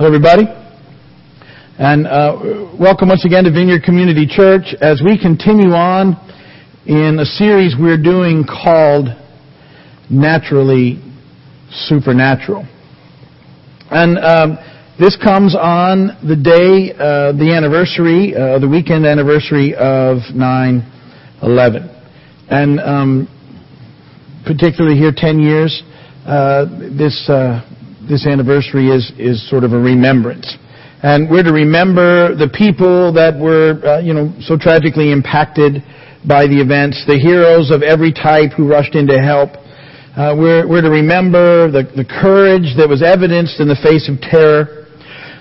Hello, everybody. And uh, welcome once again to Vineyard Community Church as we continue on in a series we're doing called Naturally Supernatural. And um, this comes on the day, uh, the anniversary, uh, the weekend anniversary of 9-11. And um, particularly here 10 years, uh, this uh, this anniversary is, is sort of a remembrance. And we're to remember the people that were, uh, you know, so tragically impacted by the events, the heroes of every type who rushed in to help. Uh, we're, we're to remember the, the courage that was evidenced in the face of terror.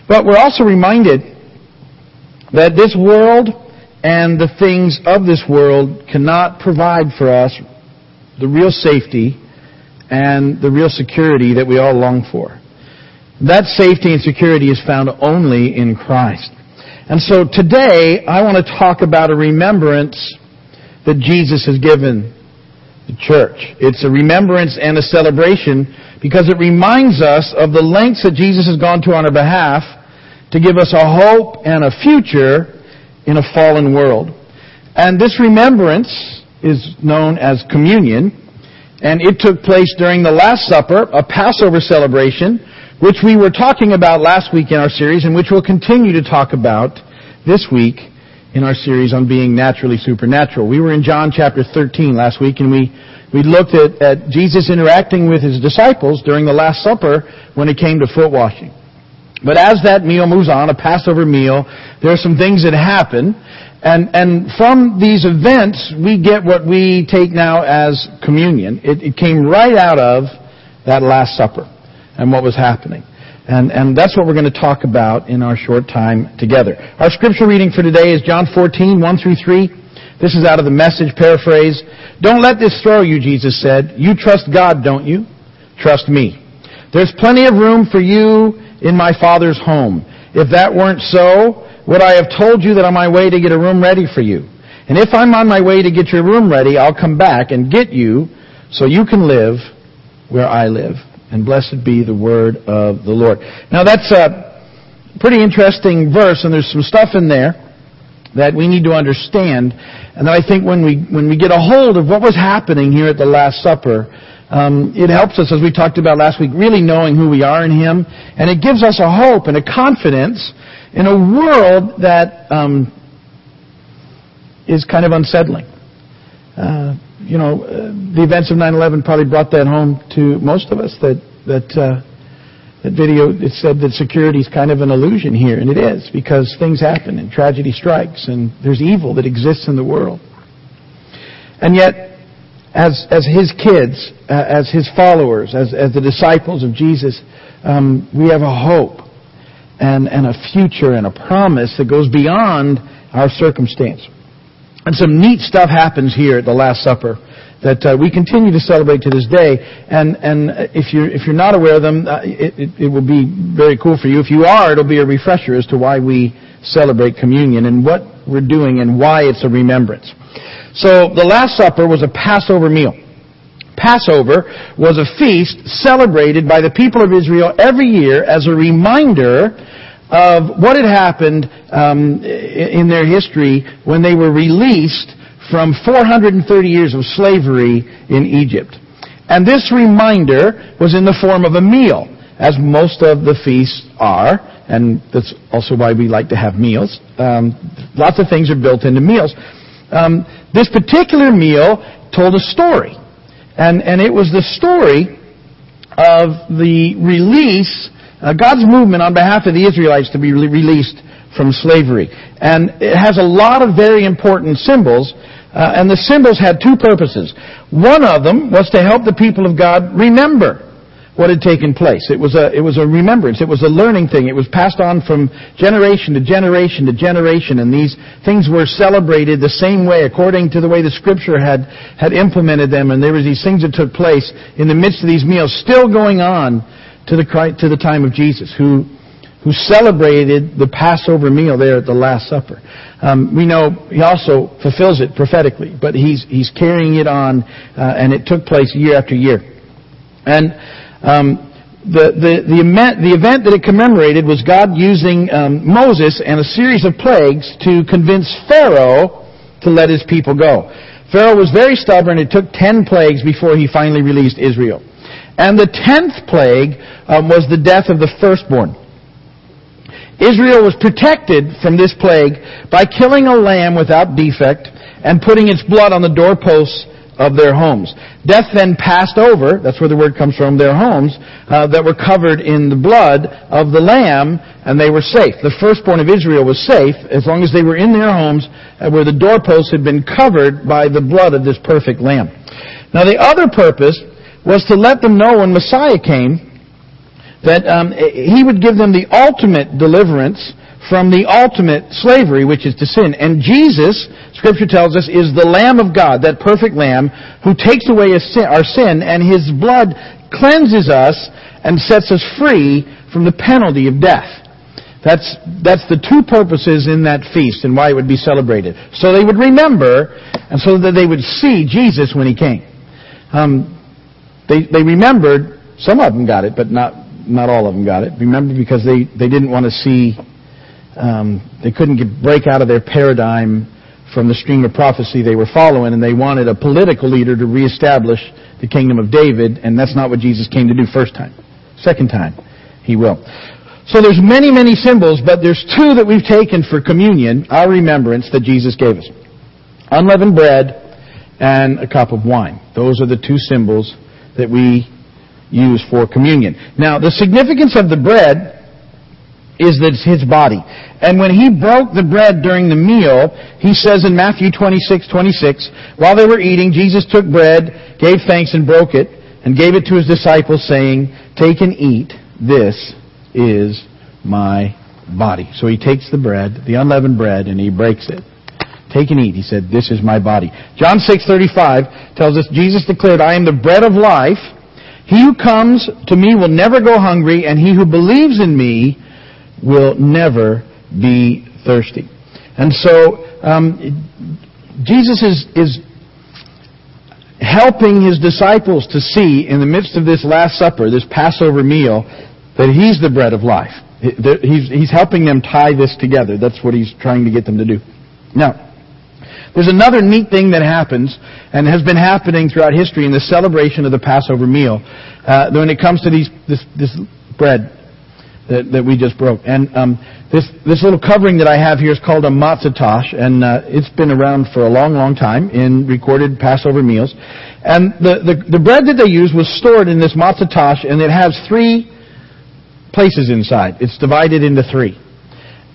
But we're also reminded that this world and the things of this world cannot provide for us the real safety and the real security that we all long for. That safety and security is found only in Christ. And so today, I want to talk about a remembrance that Jesus has given the church. It's a remembrance and a celebration because it reminds us of the lengths that Jesus has gone to on our behalf to give us a hope and a future in a fallen world. And this remembrance is known as communion, and it took place during the Last Supper, a Passover celebration, which we were talking about last week in our series and which we'll continue to talk about this week in our series on being naturally supernatural. We were in John chapter 13 last week and we, we looked at, at Jesus interacting with his disciples during the Last Supper when it came to foot washing. But as that meal moves on, a Passover meal, there are some things that happen. And, and from these events, we get what we take now as communion. It, it came right out of that Last Supper and what was happening. And, and that's what we're going to talk about in our short time together. Our scripture reading for today is John 14, 1 through 3. This is out of the message paraphrase. Don't let this throw you, Jesus said. You trust God, don't you? Trust me. There's plenty of room for you in my Father's home. If that weren't so, would I have told you that on my way to get a room ready for you? And if I'm on my way to get your room ready, I'll come back and get you so you can live where I live and blessed be the word of the Lord. Now that's a pretty interesting verse, and there's some stuff in there that we need to understand. And that I think when we when we get a hold of what was happening here at the Last Supper, um, it helps us, as we talked about last week, really knowing who we are in Him, and it gives us a hope and a confidence in a world that um, is kind of unsettling. Uh, you know, uh, the events of 9/11 probably brought that home to most of us. That that uh, that video it said that security is kind of an illusion here, and it is because things happen and tragedy strikes, and there's evil that exists in the world. And yet, as as His kids, uh, as His followers, as as the disciples of Jesus, um, we have a hope and and a future and a promise that goes beyond our circumstance. And some neat stuff happens here at the Last Supper that uh, we continue to celebrate to this day. And and if you're if you're not aware of them, uh, it, it, it will be very cool for you. If you are, it'll be a refresher as to why we celebrate communion and what we're doing and why it's a remembrance. So the Last Supper was a Passover meal. Passover was a feast celebrated by the people of Israel every year as a reminder of what had happened um, in their history when they were released from 430 years of slavery in Egypt. And this reminder was in the form of a meal, as most of the feasts are, and that's also why we like to have meals. Um, lots of things are built into meals. Um, this particular meal told a story, and and it was the story of the release uh, God's movement on behalf of the Israelites to be re- released from slavery. And it has a lot of very important symbols, uh, and the symbols had two purposes. One of them was to help the people of God remember what had taken place. It was a, it was a remembrance. It was a learning thing. It was passed on from generation to generation to generation, and these things were celebrated the same way according to the way the scripture had, had implemented them, and there was these things that took place in the midst of these meals still going on to the, to the time of Jesus, who, who celebrated the Passover meal there at the Last Supper. Um, we know he also fulfills it prophetically, but he's, he's carrying it on, uh, and it took place year after year. And um, the, the, the, event, the event that it commemorated was God using um, Moses and a series of plagues to convince Pharaoh to let his people go. Pharaoh was very stubborn. It took ten plagues before he finally released Israel. And the tenth plague um, was the death of the firstborn. Israel was protected from this plague by killing a lamb without defect and putting its blood on the doorposts of their homes. Death then passed over, that's where the word comes from, their homes, uh, that were covered in the blood of the lamb, and they were safe. The firstborn of Israel was safe as long as they were in their homes uh, where the doorposts had been covered by the blood of this perfect lamb. Now the other purpose was to let them know when Messiah came that um, he would give them the ultimate deliverance from the ultimate slavery, which is to sin. And Jesus, Scripture tells us, is the Lamb of God, that perfect Lamb, who takes away our sin, and His blood cleanses us and sets us free from the penalty of death. That's, that's the two purposes in that feast and why it would be celebrated. So they would remember, and so that they would see Jesus when He came. Um, they, they remembered, some of them got it, but not, not all of them got it. Remember because they, they didn't want to see um, they couldn't get, break out of their paradigm from the stream of prophecy they were following, and they wanted a political leader to reestablish the kingdom of David, and that's not what Jesus came to do first time. Second time, he will. So there's many, many symbols, but there's two that we've taken for communion, our remembrance that Jesus gave us. Unleavened bread and a cup of wine. Those are the two symbols that we use for communion. Now, the significance of the bread is that it's his body. And when he broke the bread during the meal, he says in Matthew 26, 26, while they were eating, Jesus took bread, gave thanks and broke it, and gave it to his disciples saying, take and eat, this is my body. So he takes the bread, the unleavened bread, and he breaks it. Take and eat. He said, this is my body. John 6:35 tells us Jesus declared, I am the bread of life. He who comes to me will never go hungry, and he who believes in me will never be thirsty. And so um, Jesus is, is helping his disciples to see in the midst of this Last Supper, this Passover meal, that he's the bread of life. He's, he's helping them tie this together. That's what he's trying to get them to do. Now, there's another neat thing that happens and has been happening throughout history in the celebration of the Passover meal. Uh, when it comes to these, this, this bread, that, that we just broke. And um, this this little covering that I have here is called a matzah tash, and uh, it's been around for a long, long time in recorded Passover meals. And the, the, the bread that they use was stored in this matzah tash, and it has three places inside. It's divided into three.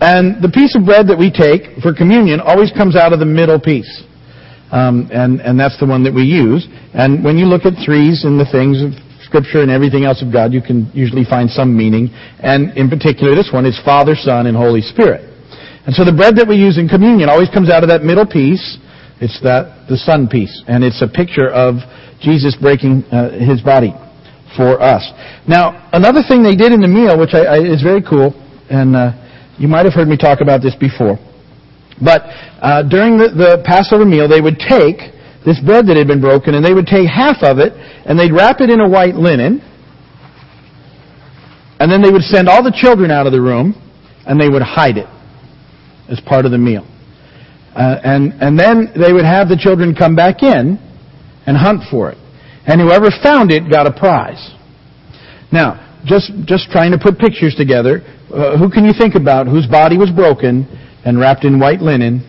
And the piece of bread that we take for communion always comes out of the middle piece. Um, and, and that's the one that we use. And when you look at threes and the things of Scripture and everything else of God, you can usually find some meaning. And in particular, this one is Father, Son, and Holy Spirit. And so the bread that we use in communion always comes out of that middle piece. It's that, the Son piece. And it's a picture of Jesus breaking uh, His body for us. Now, another thing they did in the meal, which I, I, is very cool, and uh, you might have heard me talk about this before. But uh, during the, the Passover meal, they would take this bread that had been broken, and they would take half of it, and they'd wrap it in a white linen, and then they would send all the children out of the room, and they would hide it as part of the meal. Uh, and, and then they would have the children come back in and hunt for it. And whoever found it got a prize. Now, just, just trying to put pictures together, uh, who can you think about whose body was broken and wrapped in white linen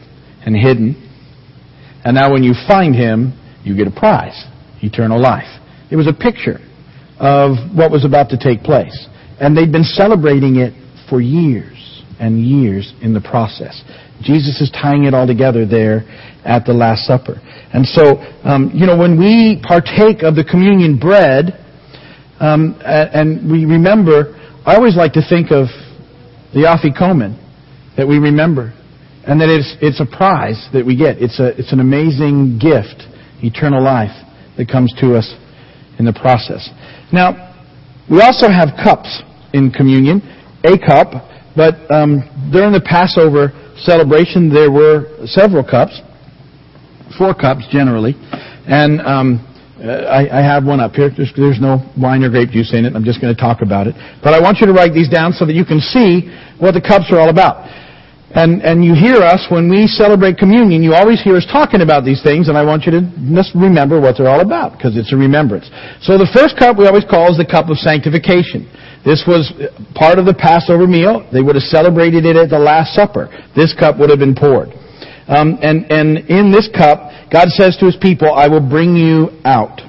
and hidden and now when you find him, you get a prize, eternal life. It was a picture of what was about to take place. And they'd been celebrating it for years and years in the process. Jesus is tying it all together there at the Last Supper. And so, um, you know, when we partake of the communion bread, um, and we remember, I always like to think of the afikomen that we remember and that it's, it's a prize that we get. It's, a, it's an amazing gift, eternal life, that comes to us in the process. Now, we also have cups in communion, a cup, but um, during the Passover celebration, there were several cups, four cups generally, and um, I, I have one up here. There's, there's no wine or grape juice in it. I'm just going to talk about it. But I want you to write these down so that you can see what the cups are all about. And, and you hear us when we celebrate communion, you always hear us talking about these things, and I want you to just remember what they're all about, because it's a remembrance. So the first cup we always call is the cup of sanctification. This was part of the Passover meal. They would have celebrated it at the Last Supper. This cup would have been poured. Um, and, and in this cup, God says to His people, I will bring you out.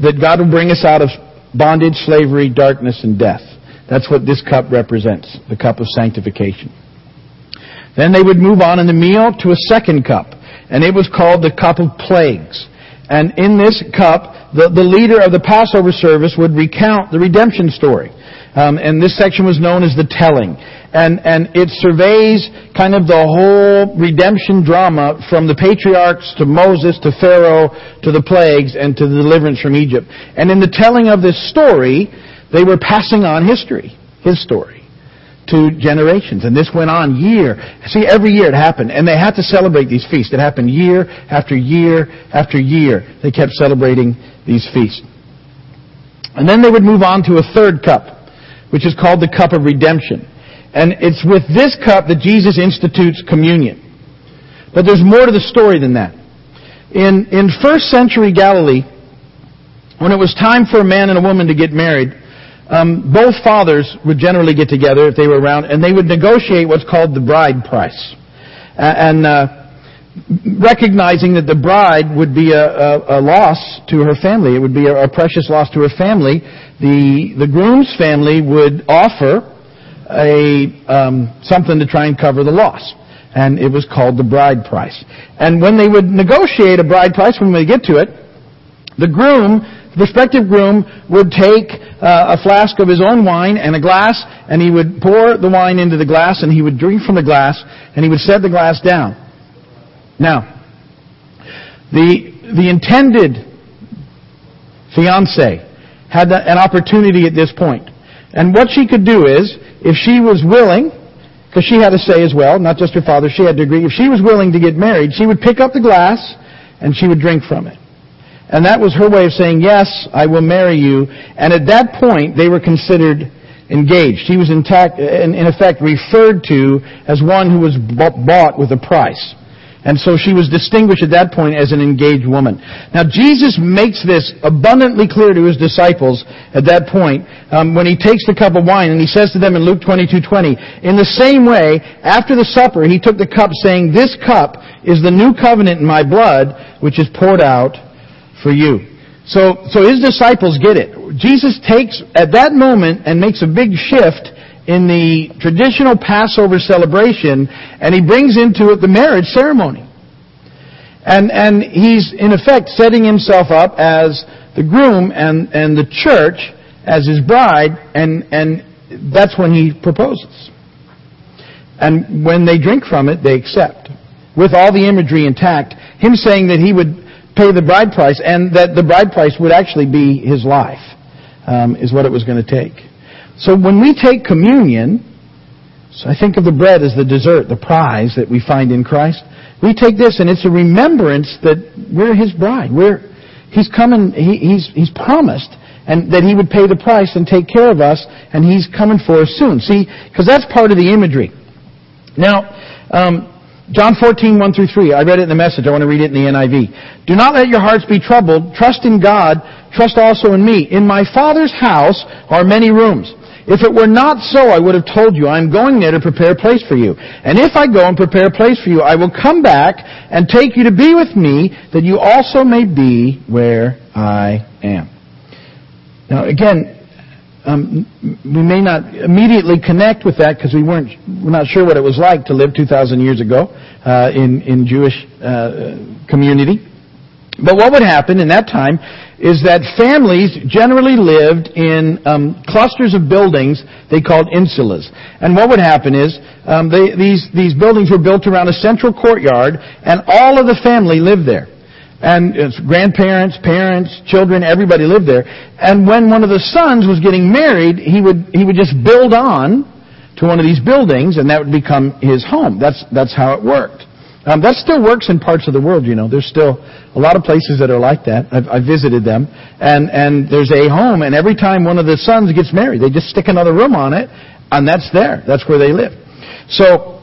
That God will bring us out of bondage, slavery, darkness, and death. That's what this cup represents, the cup of sanctification. Then they would move on in the meal to a second cup, and it was called the cup of plagues. And in this cup, the, the leader of the Passover service would recount the redemption story. Um, and this section was known as the telling. And, and it surveys kind of the whole redemption drama from the patriarchs to Moses to Pharaoh to the plagues and to the deliverance from Egypt. And in the telling of this story, they were passing on history, his story to generations. And this went on year. See, every year it happened. And they had to celebrate these feasts. It happened year after year after year. They kept celebrating these feasts. And then they would move on to a third cup, which is called the cup of redemption. And it's with this cup that Jesus institutes communion. But there's more to the story than that. In, in first century Galilee, when it was time for a man and a woman to get married, um, both fathers would generally get together if they were around, and they would negotiate what's called the bride price. and uh, recognizing that the bride would be a, a, a, loss to her family, it would be a, a precious loss to her family, the, the groom's family would offer a, um, something to try and cover the loss. And it was called the bride price. And when they would negotiate a bride price, when they get to it, the groom the prospective groom would take uh, a flask of his own wine and a glass, and he would pour the wine into the glass, and he would drink from the glass, and he would set the glass down. Now, the, the intended fiance had an opportunity at this point. And what she could do is, if she was willing, because she had a say as well, not just her father, she had to agree. If she was willing to get married, she would pick up the glass and she would drink from it. And that was her way of saying, yes, I will marry you. And at that point, they were considered engaged. She was in, in effect referred to as one who was bought with a price. And so she was distinguished at that point as an engaged woman. Now Jesus makes this abundantly clear to his disciples at that point um, when he takes the cup of wine and he says to them in Luke 22:20, in the same way, after the supper, he took the cup saying, "This cup is the new covenant in my blood, which is poured out for you. So, so his disciples get it. Jesus takes at that moment and makes a big shift in the traditional Passover celebration and he brings into it the marriage ceremony. And, and he's in effect setting himself up as the groom and, and the church as his bride and, and that's when he proposes. And when they drink from it, they accept. With all the imagery intact, him saying that he would pay the bride price, and that the bride price would actually be his life, um, is what it was going to take. So when we take communion, so I think of the bread as the dessert, the prize that we find in Christ. We take this, and it's a remembrance that we're his bride. We're, he's coming, he, he's, he's promised and that he would pay the price and take care of us, and he's coming for us soon. See, because that's part of the imagery. Now, um, John 14, 1 through 3. I read it in the message. I want to read it in the NIV. Do not let your hearts be troubled. Trust in God. Trust also in me. In my Father's house are many rooms. If it were not so, I would have told you, I am going there to prepare a place for you. And if I go and prepare a place for you, I will come back and take you to be with me, that you also may be where I am. Now again, um, we may not immediately connect with that because we weren't we're not sure what it was like to live 2,000 years ago uh, in in Jewish uh, community. But what would happen in that time is that families generally lived in um, clusters of buildings they called insulas. And what would happen is um, they, these these buildings were built around a central courtyard, and all of the family lived there. And it's grandparents, parents, children, everybody lived there. And when one of the sons was getting married, he would, he would just build on to one of these buildings and that would become his home. That's, that's how it worked. Um, that still works in parts of the world, you know. There's still a lot of places that are like that. I've, I've visited them. And, and there's a home, and every time one of the sons gets married, they just stick another room on it, and that's there. That's where they live. So,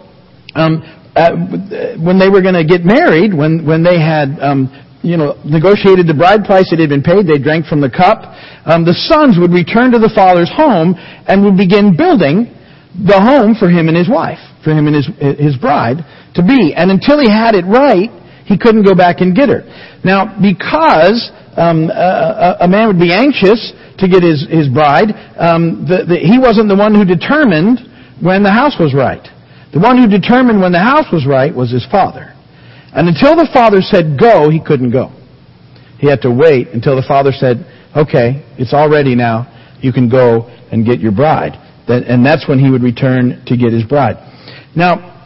um, uh, when they were going to get married, when, when they had um, you know, negotiated the bride price that had been paid. They drank from the cup. Um, the sons would return to the father's home and would begin building the home for him and his wife, for him and his, his bride to be. And until he had it right, he couldn't go back and get her. Now, because um, a, a, man would be anxious to get his, his bride, um, the, the, he wasn't the one who determined when the house was right. The one who determined when the house was right was his father. And until the father said go, he couldn't go. He had to wait until the father said, okay, it's all ready now. You can go and get your bride and that's when he would return to get his bride. Now,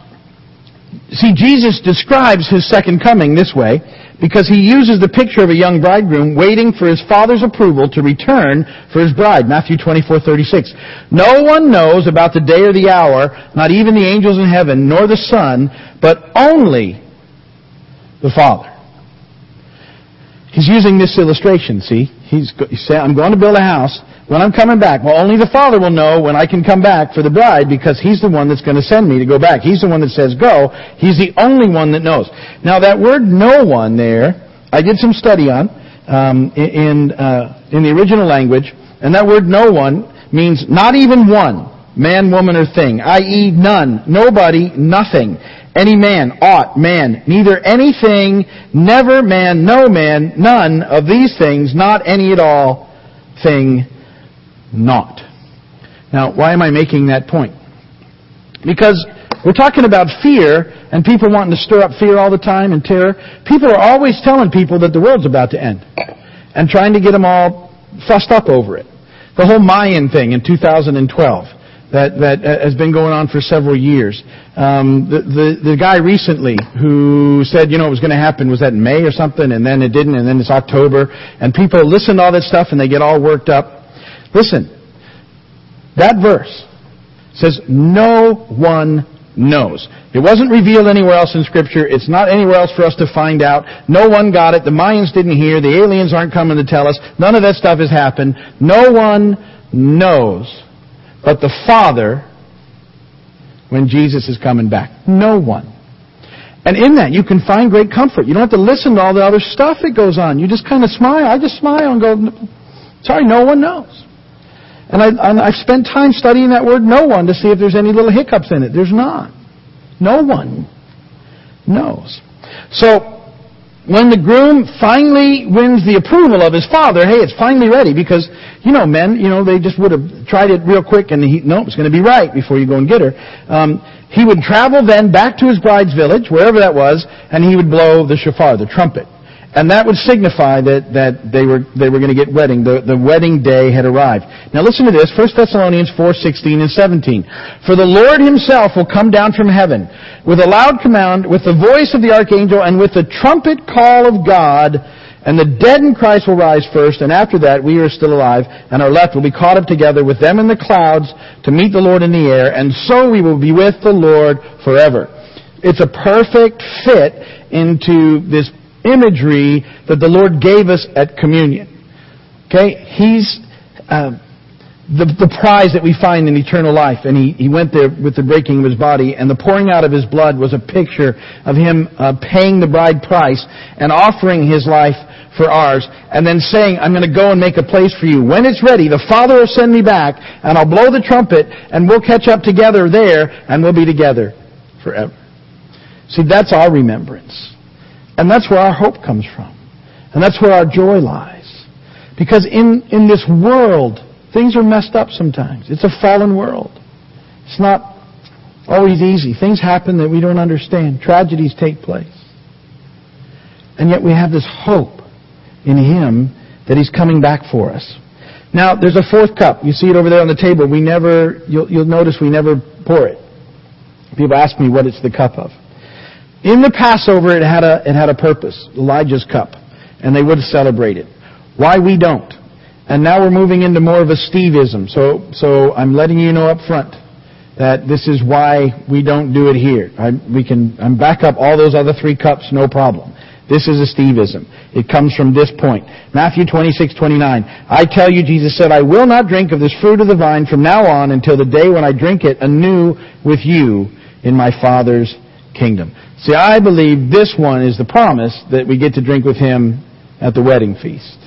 see, Jesus describes his second coming this way because he uses the picture of a young bridegroom waiting for his father's approval to return for his bride. Matthew 24:36. No one knows about the day or the hour, not even the angels in heaven, nor the Son, but only the Father. He's using this illustration, see? He's, he's saying, I'm going to build a house when I'm coming back. Well, only the Father will know when I can come back for the bride because He's the one that's going to send me to go back. He's the one that says go. He's the only one that knows. Now that word no one there, I did some study on, um, in, uh, in the original language, and that word no one means not even one, man, woman, or thing, i.e. none, nobody, nothing. Any man, aught, man, neither anything, never man, no man, none of these things, not any at all, thing, not. Now, why am I making that point? Because we're talking about fear and people wanting to stir up fear all the time and terror. People are always telling people that the world's about to end and trying to get them all fussed up over it. The whole Mayan thing in 2012 that, that uh, has been going on for several years. Um, the, the, the guy recently who said, you know, it was going to happen, was that in May or something, and then it didn't, and then it's October, and people listen to all that stuff and they get all worked up. Listen, that verse says no one knows. It wasn't revealed anywhere else in Scripture. It's not anywhere else for us to find out. No one got it. The Mayans didn't hear. The aliens aren't coming to tell us. None of that stuff has happened. No one knows but the Father when Jesus is coming back. No one. And in that, you can find great comfort. You don't have to listen to all the other stuff that goes on. You just kind of smile. I just smile and go, sorry, no one knows. And, I, I've spent time studying that word no one to see if there's any little hiccups in it. There's not. No one knows. So, when the groom finally wins the approval of his father, hey, it's finally ready because, you know, men, you know, they just would have tried it real quick and he, no, it's going to be right before you go and get her. Um, he would travel then back to his bride's village, wherever that was, and he would blow the shofar, the trumpet. And that would signify that, that they were, they were going to get wedding. The, the wedding day had arrived. Now listen to this, 1 Thessalonians 4, 16 and 17. For the Lord himself will come down from heaven with a loud command, with the voice of the archangel, and with the trumpet call of God, and the dead in Christ will rise first, and after that we are still alive, and are left will be caught up together with them in the clouds to meet the Lord in the air, and so we will be with the Lord forever. It's a perfect fit into this imagery that the Lord gave us at communion. Okay? He's uh, the, the prize that we find in eternal life. And he, he went there with the breaking of his body, and the pouring out of his blood was a picture of him uh, paying the bride price and offering his life for ours, and then saying, I'm going to go and make a place for you. When it's ready, the Father will send me back, and I'll blow the trumpet, and we'll catch up together there, and we'll be together forever. See, that's our remembrance. And that's where our hope comes from. And that's where our joy lies. Because in, in this world, things are messed up sometimes. It's a fallen world. It's not always easy. Things happen that we don't understand. Tragedies take place. And yet we have this hope in Him that He's coming back for us. Now, there's a fourth cup. You see it over there on the table. We never, you'll, you'll notice we never pour it. People ask me what it's the cup of. In the Passover, it had a, it had a purpose, Elijah's cup, and they would have celebrated. Why we don't. And now we're moving into more of a Steveism. So, so I'm letting you know up front that this is why we don't do it here. I, we can I'm back up all those other three cups, no problem. This is a Steveism. It comes from this point. Matthew 26, 29. I tell you, Jesus said, I will not drink of this fruit of the vine from now on until the day when I drink it anew with you in my Father's kingdom. See, I believe this one is the promise that we get to drink with Him at the wedding feast.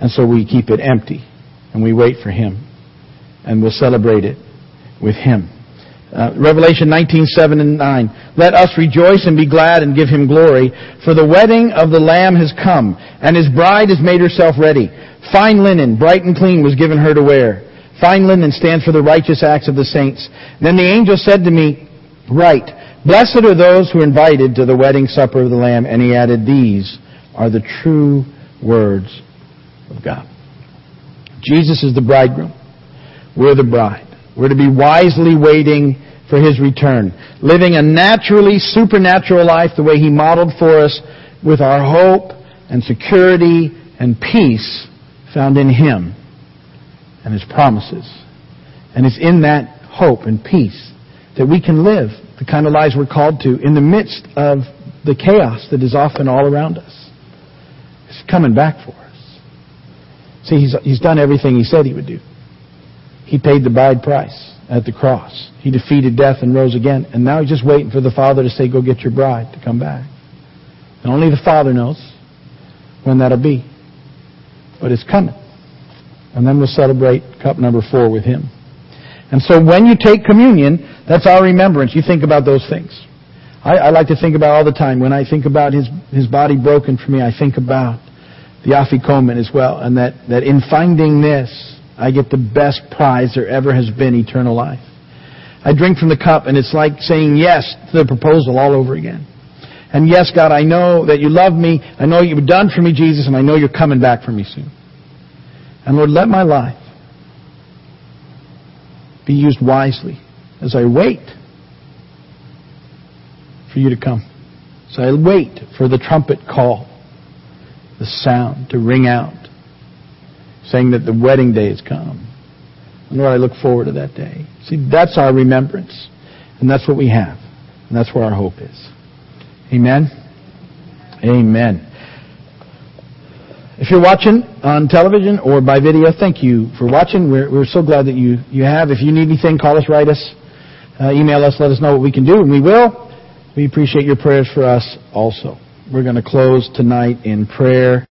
And so we keep it empty and we wait for Him and we'll celebrate it with Him. Uh, Revelation 19, 7 and 9. Let us rejoice and be glad and give him glory, for the wedding of the Lamb has come, and his bride has made herself ready. Fine linen, bright and clean, was given her to wear. Fine linen stands for the righteous acts of the saints. Then the angel said to me, Write, blessed are those who are invited to the wedding supper of the Lamb. And he added, These are the true words of God. Jesus is the bridegroom. We're the bride. We're to be wisely waiting for His return. Living a naturally supernatural life the way He modeled for us with our hope and security and peace found in Him and His promises. And it's in that hope and peace that we can live the kind of lives we're called to in the midst of the chaos that is often all around us. He's coming back for us. See, he's, he's done everything he said he would do. He paid the bride price at the cross. He defeated death and rose again. And now he's just waiting for the Father to say, go get your bride to come back. And only the Father knows when that'll be. But it's coming. And then we'll celebrate cup number four with him. And so when you take communion, that's our remembrance. You think about those things. I, I like to think about all the time. When I think about his, his body broken for me, I think about the afikomen as well. And that, that in finding this, I get the best prize there ever has been, eternal life. I drink from the cup and it's like saying yes to the proposal all over again. And yes, God, I know that you love me. I know you've done for me, Jesus, and I know you're coming back for me soon. And Lord, let my life be used wisely as I wait for you to come. So I wait for the trumpet call, the sound to ring out saying that the wedding day has come. And Lord, I look forward to that day. See, that's our remembrance. And that's what we have. And that's where our hope is. Amen? Amen. If you're watching on television or by video, thank you for watching. We're, we're so glad that you, you have. If you need anything, call us, write us, uh, email us, let us know what we can do, and we will. We appreciate your prayers for us also. We're going to close tonight in prayer.